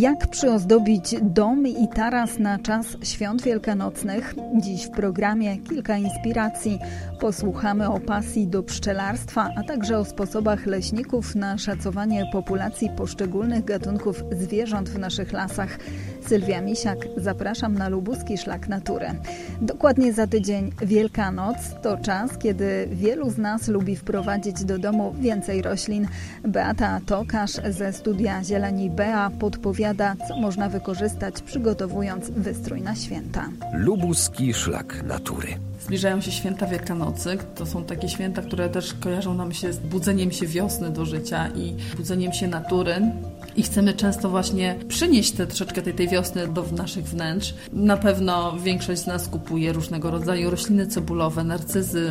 Jak przyozdobić dom i taras na czas świąt wielkanocnych? Dziś w programie kilka inspiracji. Posłuchamy o pasji do pszczelarstwa, a także o sposobach leśników na szacowanie populacji poszczególnych gatunków zwierząt w naszych lasach. Sylwia Misiak, zapraszam na lubuski szlak natury. Dokładnie za tydzień Wielkanoc to czas, kiedy wielu z nas lubi wprowadzić do domu więcej roślin. Beata Tokarz ze studia Zieleni Bea podpowiada, co można wykorzystać przygotowując wystrój na święta. Lubuski szlak natury. Zbliżają się święta Wielkanocy. To są takie święta, które też kojarzą nam się z budzeniem się wiosny do życia i budzeniem się natury. I chcemy często właśnie przynieść te, troszeczkę tej, tej wiosny do naszych wnętrz. Na pewno większość z nas kupuje różnego rodzaju rośliny cebulowe, narcyzy,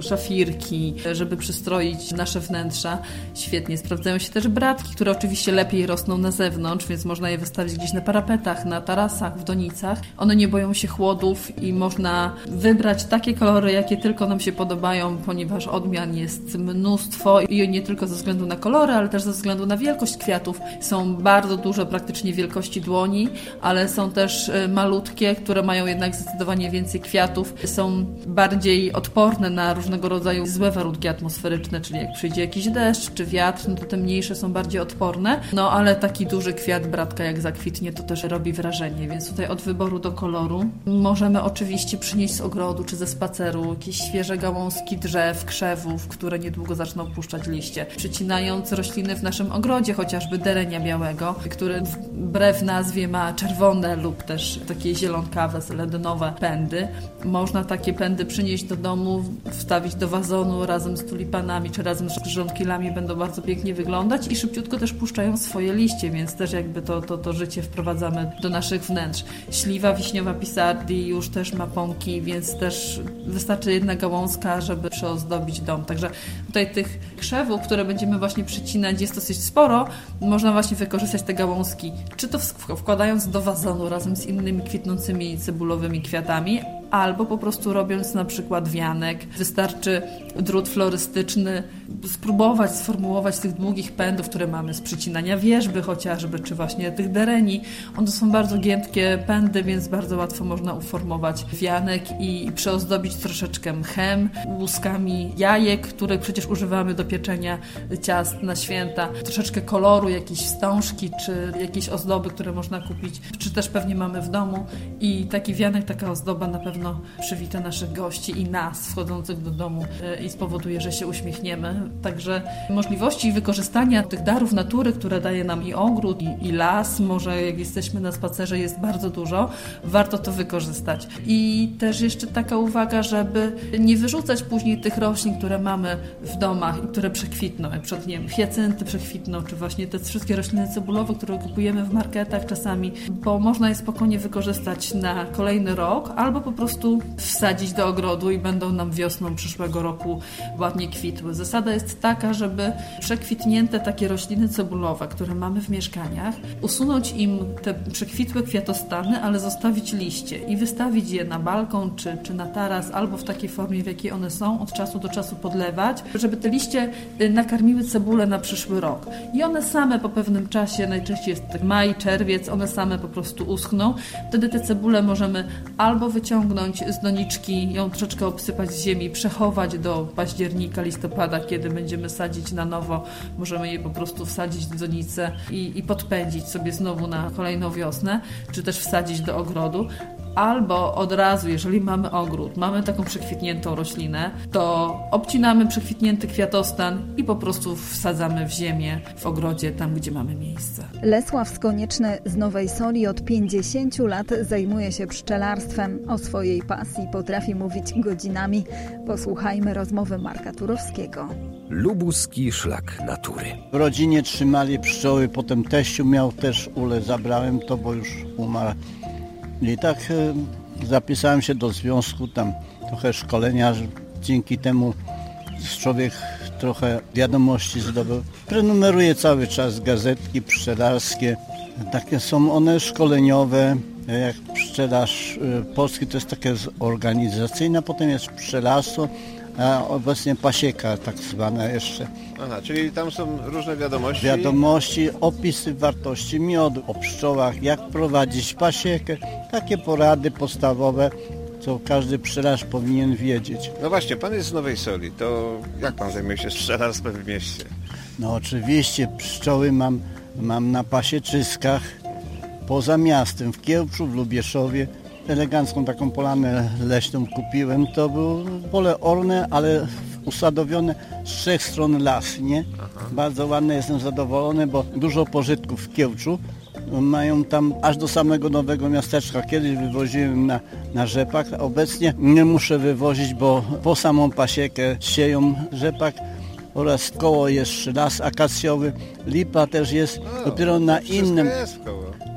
szafirki, żeby przystroić nasze wnętrza. Świetnie sprawdzają się też bratki, które oczywiście lepiej rosną na zewnątrz, więc można je wystawić gdzieś na parapetach, na tarasach, w donicach. One nie boją się chłodów i można wybrać takie kolory, jakie tylko nam się podobają, ponieważ odmian jest mnóstwo i nie tylko ze względu na kolory, ale też ze względu na wielkość kwiatów. Są bardzo duże, praktycznie wielkości dłoni, ale są też e, malutkie, które mają jednak zdecydowanie więcej kwiatów. Są bardziej odporne na różnego rodzaju złe warunki atmosferyczne, czyli jak przyjdzie jakiś deszcz czy wiatr, no to te mniejsze są bardziej odporne. No ale taki duży kwiat bratka jak zakwitnie, to też robi wrażenie, więc tutaj od wyboru do koloru możemy oczywiście przynieść z ogrodu czy ze spaceru jakieś świeże gałązki drzew, krzewów, które niedługo zaczną puszczać liście. Przycinając rośliny w naszym ogrodzie, chociażby derenia białego, który wbrew nazwie ma czerwone lub też takie zielonkawe, selenowe pędy. Można takie pędy przynieść do domu, wstawić do wazonu razem z tulipanami czy razem z żonkilami, będą bardzo pięknie wyglądać i szybciutko też puszczają swoje liście, więc też jakby to, to, to życie wprowadzamy do naszych wnętrz. Śliwa wiśniowa pisardi już też ma pąki, więc też wystarczy jedna gałązka, żeby przyozdobić dom. Także tutaj tych krzewów, które będziemy właśnie przycinać jest dosyć sporo. Można właśnie wykorzystać te gałązki, czy to wkładając do wazonu razem z innymi kwitnącymi cebulowymi kwiatami, albo po prostu robiąc na przykład wianek. Wystarczy drut florystyczny, spróbować sformułować tych długich pędów, które mamy z przycinania wierzby chociażby, czy właśnie tych dereni. One są bardzo giętkie pędy, więc bardzo łatwo można uformować wianek i przeozdobić troszeczkę mchem, łuskami jajek, które przecież używamy do pieczenia ciast na święta, troszeczkę koloru, jakieś wstążki, czy jakieś ozdoby, które można kupić, czy też pewnie mamy w domu i taki wianek, taka ozdoba na pewno przywita naszych gości i nas wchodzących do domu e, i spowoduje, że się uśmiechniemy. Także możliwości wykorzystania tych darów natury, które daje nam i ogród, i, i las, może jak jesteśmy na spacerze jest bardzo dużo, warto to wykorzystać. I też jeszcze taka uwaga, żeby nie wyrzucać później tych roślin, które mamy w domach i które przekwitną, jak przed nie wiem, hiacynty przekwitną, czy właśnie te wszystkie rośliny cebulowe, które kupujemy w marketach czasami, bo można je spokojnie wykorzystać na kolejny rok, albo po prostu wsadzić do ogrodu i będą nam wiosną przyszłego roku ładnie kwitły. Zasada jest taka, żeby przekwitnięte takie rośliny cebulowe, które mamy w mieszkaniach, usunąć im te przekwitłe kwiatostany, ale zostawić liście i wystawić je na balkon czy, czy na taras, albo w takiej formie, w jakiej one są, od czasu do czasu podlewać, żeby te liście y, nakarmiły cebulę na przyszły rok. I one same po pewnym czasie, najczęściej jest maj, czerwiec, one same po prostu uschną. Wtedy te cebule możemy albo wyciągnąć z doniczki, ją troszeczkę obsypać z ziemi, przechować do października, listopada, kiedy będziemy sadzić na nowo. Możemy je po prostu wsadzić w donicę i, i podpędzić sobie znowu na kolejną wiosnę, czy też wsadzić do ogrodu albo od razu, jeżeli mamy ogród, mamy taką przekwitniętą roślinę, to obcinamy przekwitnięty kwiatostan i po prostu wsadzamy w ziemię w ogrodzie, tam gdzie mamy miejsce. Lesław Skonieczny z Nowej Soli od 50 lat zajmuje się pszczelarstwem. O swojej pasji potrafi mówić godzinami. Posłuchajmy rozmowy Marka Turowskiego. Lubuski szlak natury. W rodzinie trzymali pszczoły, potem teściu miał też ule, zabrałem to, bo już umarł. I tak e, zapisałem się do związku, tam trochę szkolenia, dzięki temu człowiek trochę wiadomości zdobył. Prenumeruję cały czas gazetki pszczelarskie. Takie są one szkoleniowe, jak pszczelarz e, polski to jest takie organizacyjne, potem jest pszczelarstwo, a obecnie pasieka tak zwana jeszcze. Aha, czyli tam są różne wiadomości. Wiadomości, opisy wartości miodu, o pszczołach, jak prowadzić pasiekę, takie porady podstawowe, co każdy pszczelarz powinien wiedzieć. No właśnie, pan jest z Nowej Soli, to jak pan zajmuje się pszczelarstwem w mieście? No oczywiście pszczoły mam, mam na pasieczyskach poza miastem, w Kiełczu, w Lubieszowie. Elegancką taką polanę leśną kupiłem. To było pole orne, ale usadowione z trzech stron las, nie? Bardzo ładne, jestem zadowolony, bo dużo pożytków w Kiełczu. Mają tam aż do samego nowego miasteczka. Kiedyś wywoziłem na, na rzepak, obecnie nie muszę wywozić, bo po samą pasiekę sieją rzepak oraz koło jeszcze las akacjowy, lipa też jest, dopiero na innym, jest.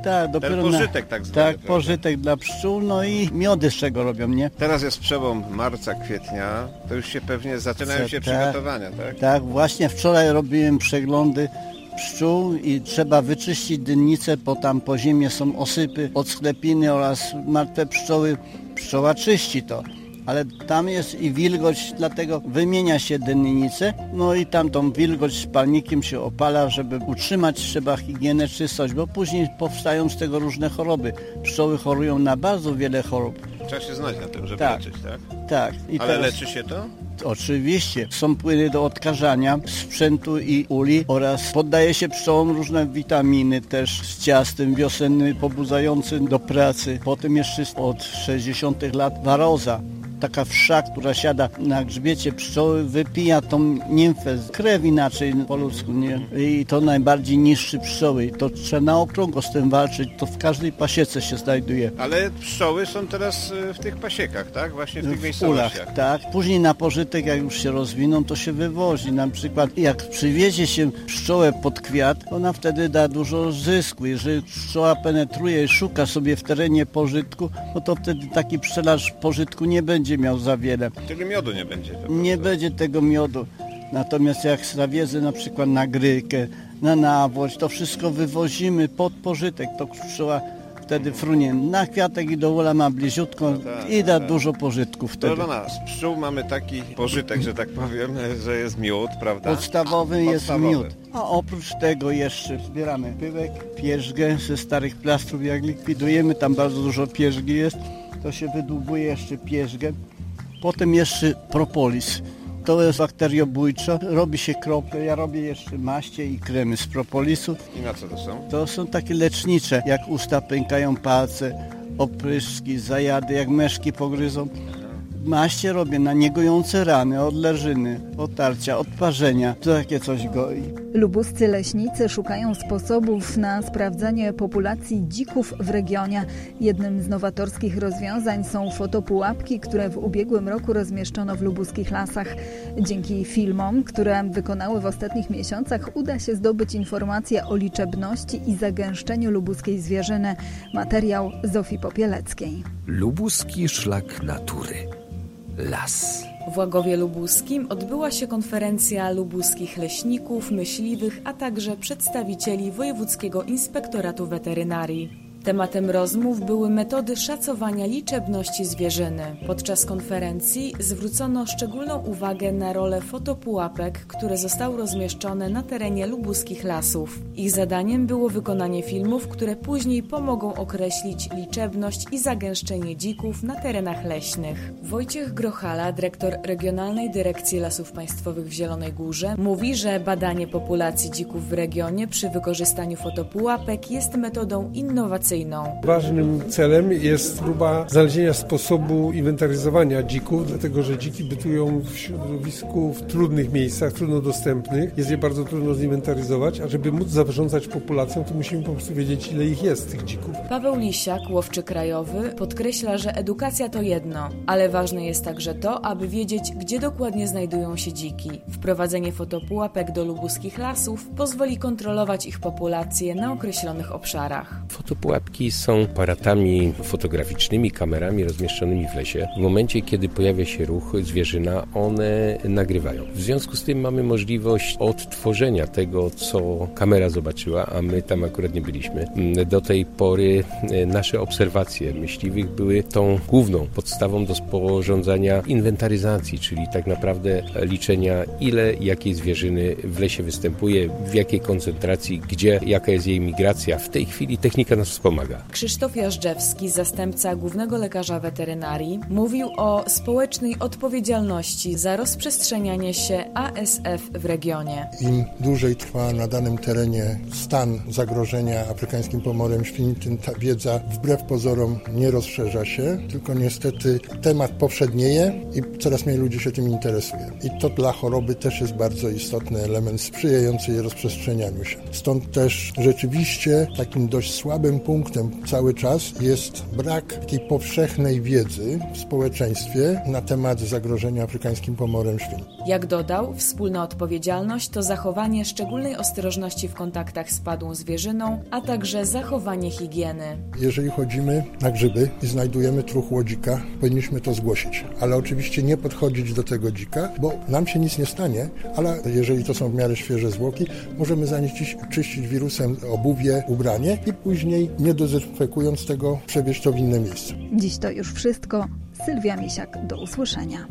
Tak, dopiero pożytek na, tak zwany, tak, prawda? pożytek dla pszczół, no i miody z czego robią, nie? Teraz jest przełom marca, kwietnia, to już się pewnie zaczynają się tak. przygotowania, tak? Tak, właśnie wczoraj robiłem przeglądy pszczół i trzeba wyczyścić dynnicę, bo tam po ziemię są osypy od sklepiny oraz martwe pszczoły. Pszczoła czyści to. Ale tam jest i wilgoć, dlatego wymienia się dynnicę, no i tam tą wilgoć z palnikiem się opala, żeby utrzymać trzeba higienę, czystość, bo później powstają z tego różne choroby. Pszczoły chorują na bardzo wiele chorób. Trzeba się znać na tym, żeby Tak. leczyć, tak? Tak. I Ale teraz- leczy się to? Oczywiście. Są płyny do odkażania sprzętu i uli oraz poddaje się pszczołom różne witaminy też z ciastem wiosenny pobudzający do pracy. Potem jeszcze od 60 lat waroza. Taka wsza, która siada na grzbiecie pszczoły, wypija tą nimfę, krew inaczej po ludzku, nie? I to najbardziej niszczy pszczoły. I to trzeba na okrągło z tym walczyć. To w każdej pasiece się znajduje. Ale pszczoły są teraz y, w tych pasiekach, tak? Właśnie w tych W miejscowościach. ulach, tak. Później na pożytek, jak już się rozwiną, to się wywozi. Na przykład jak przywiezie się pszczołę pod kwiat, ona wtedy da dużo zysku. Jeżeli pszczoła penetruje i szuka sobie w terenie pożytku, no to wtedy taki pszczelarz pożytku nie będzie miał za wiele. Tego miodu nie będzie. Nie będzie tego miodu. Natomiast jak zawiedzę na przykład na grykę, na nawłoć, to wszystko wywozimy pod pożytek. To pszczoła wtedy frunie na kwiatek i do ula ma bliziutko tak, i da tak. dużo pożytków wtedy. Proszę pana, z pszczół mamy taki pożytek, że tak powiem, że jest miód, prawda? Podstawowy jest Podstawowy. miód. A oprócz tego jeszcze zbieramy pyłek, pierzgę ze starych plastrów. Jak likwidujemy, tam bardzo dużo pierzgi jest, to się wydłubuje jeszcze pierzgę. Potem jeszcze propolis. To jest bakteriobójczo. Robi się krople. Ja robię jeszcze maście i kremy z propolisu. I na co to są? To są takie lecznicze, jak usta pękają palce, opryszki, zajady, jak meszki pogryzą. Maście robię na niegojące rany, od leżyny, otarcia, odparzenia. To takie coś goi. Lubuscy leśnicy szukają sposobów na sprawdzenie populacji dzików w regionie. Jednym z nowatorskich rozwiązań są fotopułapki, które w ubiegłym roku rozmieszczono w lubuskich lasach. Dzięki filmom, które wykonały w ostatnich miesiącach, uda się zdobyć informacje o liczebności i zagęszczeniu lubuskiej zwierzyny. Materiał Zofii Popieleckiej. Lubuski szlak natury. Las. W Łagowie Lubuskim odbyła się konferencja lubuskich leśników, myśliwych, a także przedstawicieli Wojewódzkiego Inspektoratu Weterynarii. Tematem rozmów były metody szacowania liczebności zwierzyny. Podczas konferencji zwrócono szczególną uwagę na rolę fotopułapek, które zostały rozmieszczone na terenie lubuskich lasów. Ich zadaniem było wykonanie filmów, które później pomogą określić liczebność i zagęszczenie dzików na terenach leśnych. Wojciech Grochala, dyrektor Regionalnej Dyrekcji Lasów Państwowych w Zielonej Górze, mówi, że badanie populacji dzików w regionie przy wykorzystaniu fotopułapek jest metodą innowacyjną inwestygacyjną. Ważnym celem jest próba znalezienia sposobu inwentaryzowania dzików, dlatego że dziki bytują w środowisku w trudnych miejscach, trudno dostępnych. Jest je bardzo trudno zinwentaryzować, a żeby móc zarządzać populacją, to musimy po prostu wiedzieć, ile ich jest, tych dzików. Paweł Lisiak, łowczy krajowy, podkreśla, że edukacja to jedno, ale ważne jest także to, aby wiedzieć, gdzie dokładnie znajdują się dziki. Wprowadzenie fotopułapek do lubuskich lasów pozwoli kontrolować ich populację na określonych obszarach. Fotopułapki są aparatami fotograficznymi, kamerami rozmieszczonymi w lesie. W momencie, kiedy pojawia się ruch zwierzyna, one nagrywają. W związku z tym mamy możliwość odtworzenia tego, co kamera zobaczyła, a my tam akurat nie byliśmy. Do tej pory e, nasze obserwacje myśliwych były tą główną podstawą do sporządzania inwentaryzacji, czyli tak naprawdę liczenia, ile jakiej zwierzyny w lesie występuje, w jakiej koncentracji, gdzie, jaka jest jej migracja. W tej chwili technika nas wspomaga. Krzysztof Jażdżewski, zastępca głównego lekarza weterynarii, mówił o społecznej odpowiedzialności za rozprzestrzenianie się ASF w regionie. Im dłużej trwa na danym terenie stan zagrożenia afrykańskim pomorem świń, tym ta wiedza wbrew pozorom nie rozszerza się, tylko niestety temat powszednieje i coraz mniej ludzi się tym interesuje. I to dla choroby też jest bardzo istotny element sprzyjający jej rozprzestrzenianiu się. Stąd też rzeczywiście takim dość słabym punktem cały czas jest brak takiej powszechnej wiedzy w społeczeństwie na temat zagrożenia afrykańskim pomorem świń. Jak dodał, wspólna odpowiedzialność to zachowanie szczególnej ostrożności w kontaktach z padłą zwierzyną, a także zachowanie higieny. Jeżeli chodzimy na grzyby i znajdujemy truch łodzika, powinniśmy to zgłosić, ale oczywiście nie podchodzić do tego dzika, bo nam się nic nie stanie, ale jeżeli to są w miarę świeże zwłoki, możemy zanieczyścić czyścić wirusem obuwie, ubranie i później, nie dezynfekując tego, przewieźć to w inne miejsce. Dziś to już wszystko. Sylwia Misiak, do usłyszenia.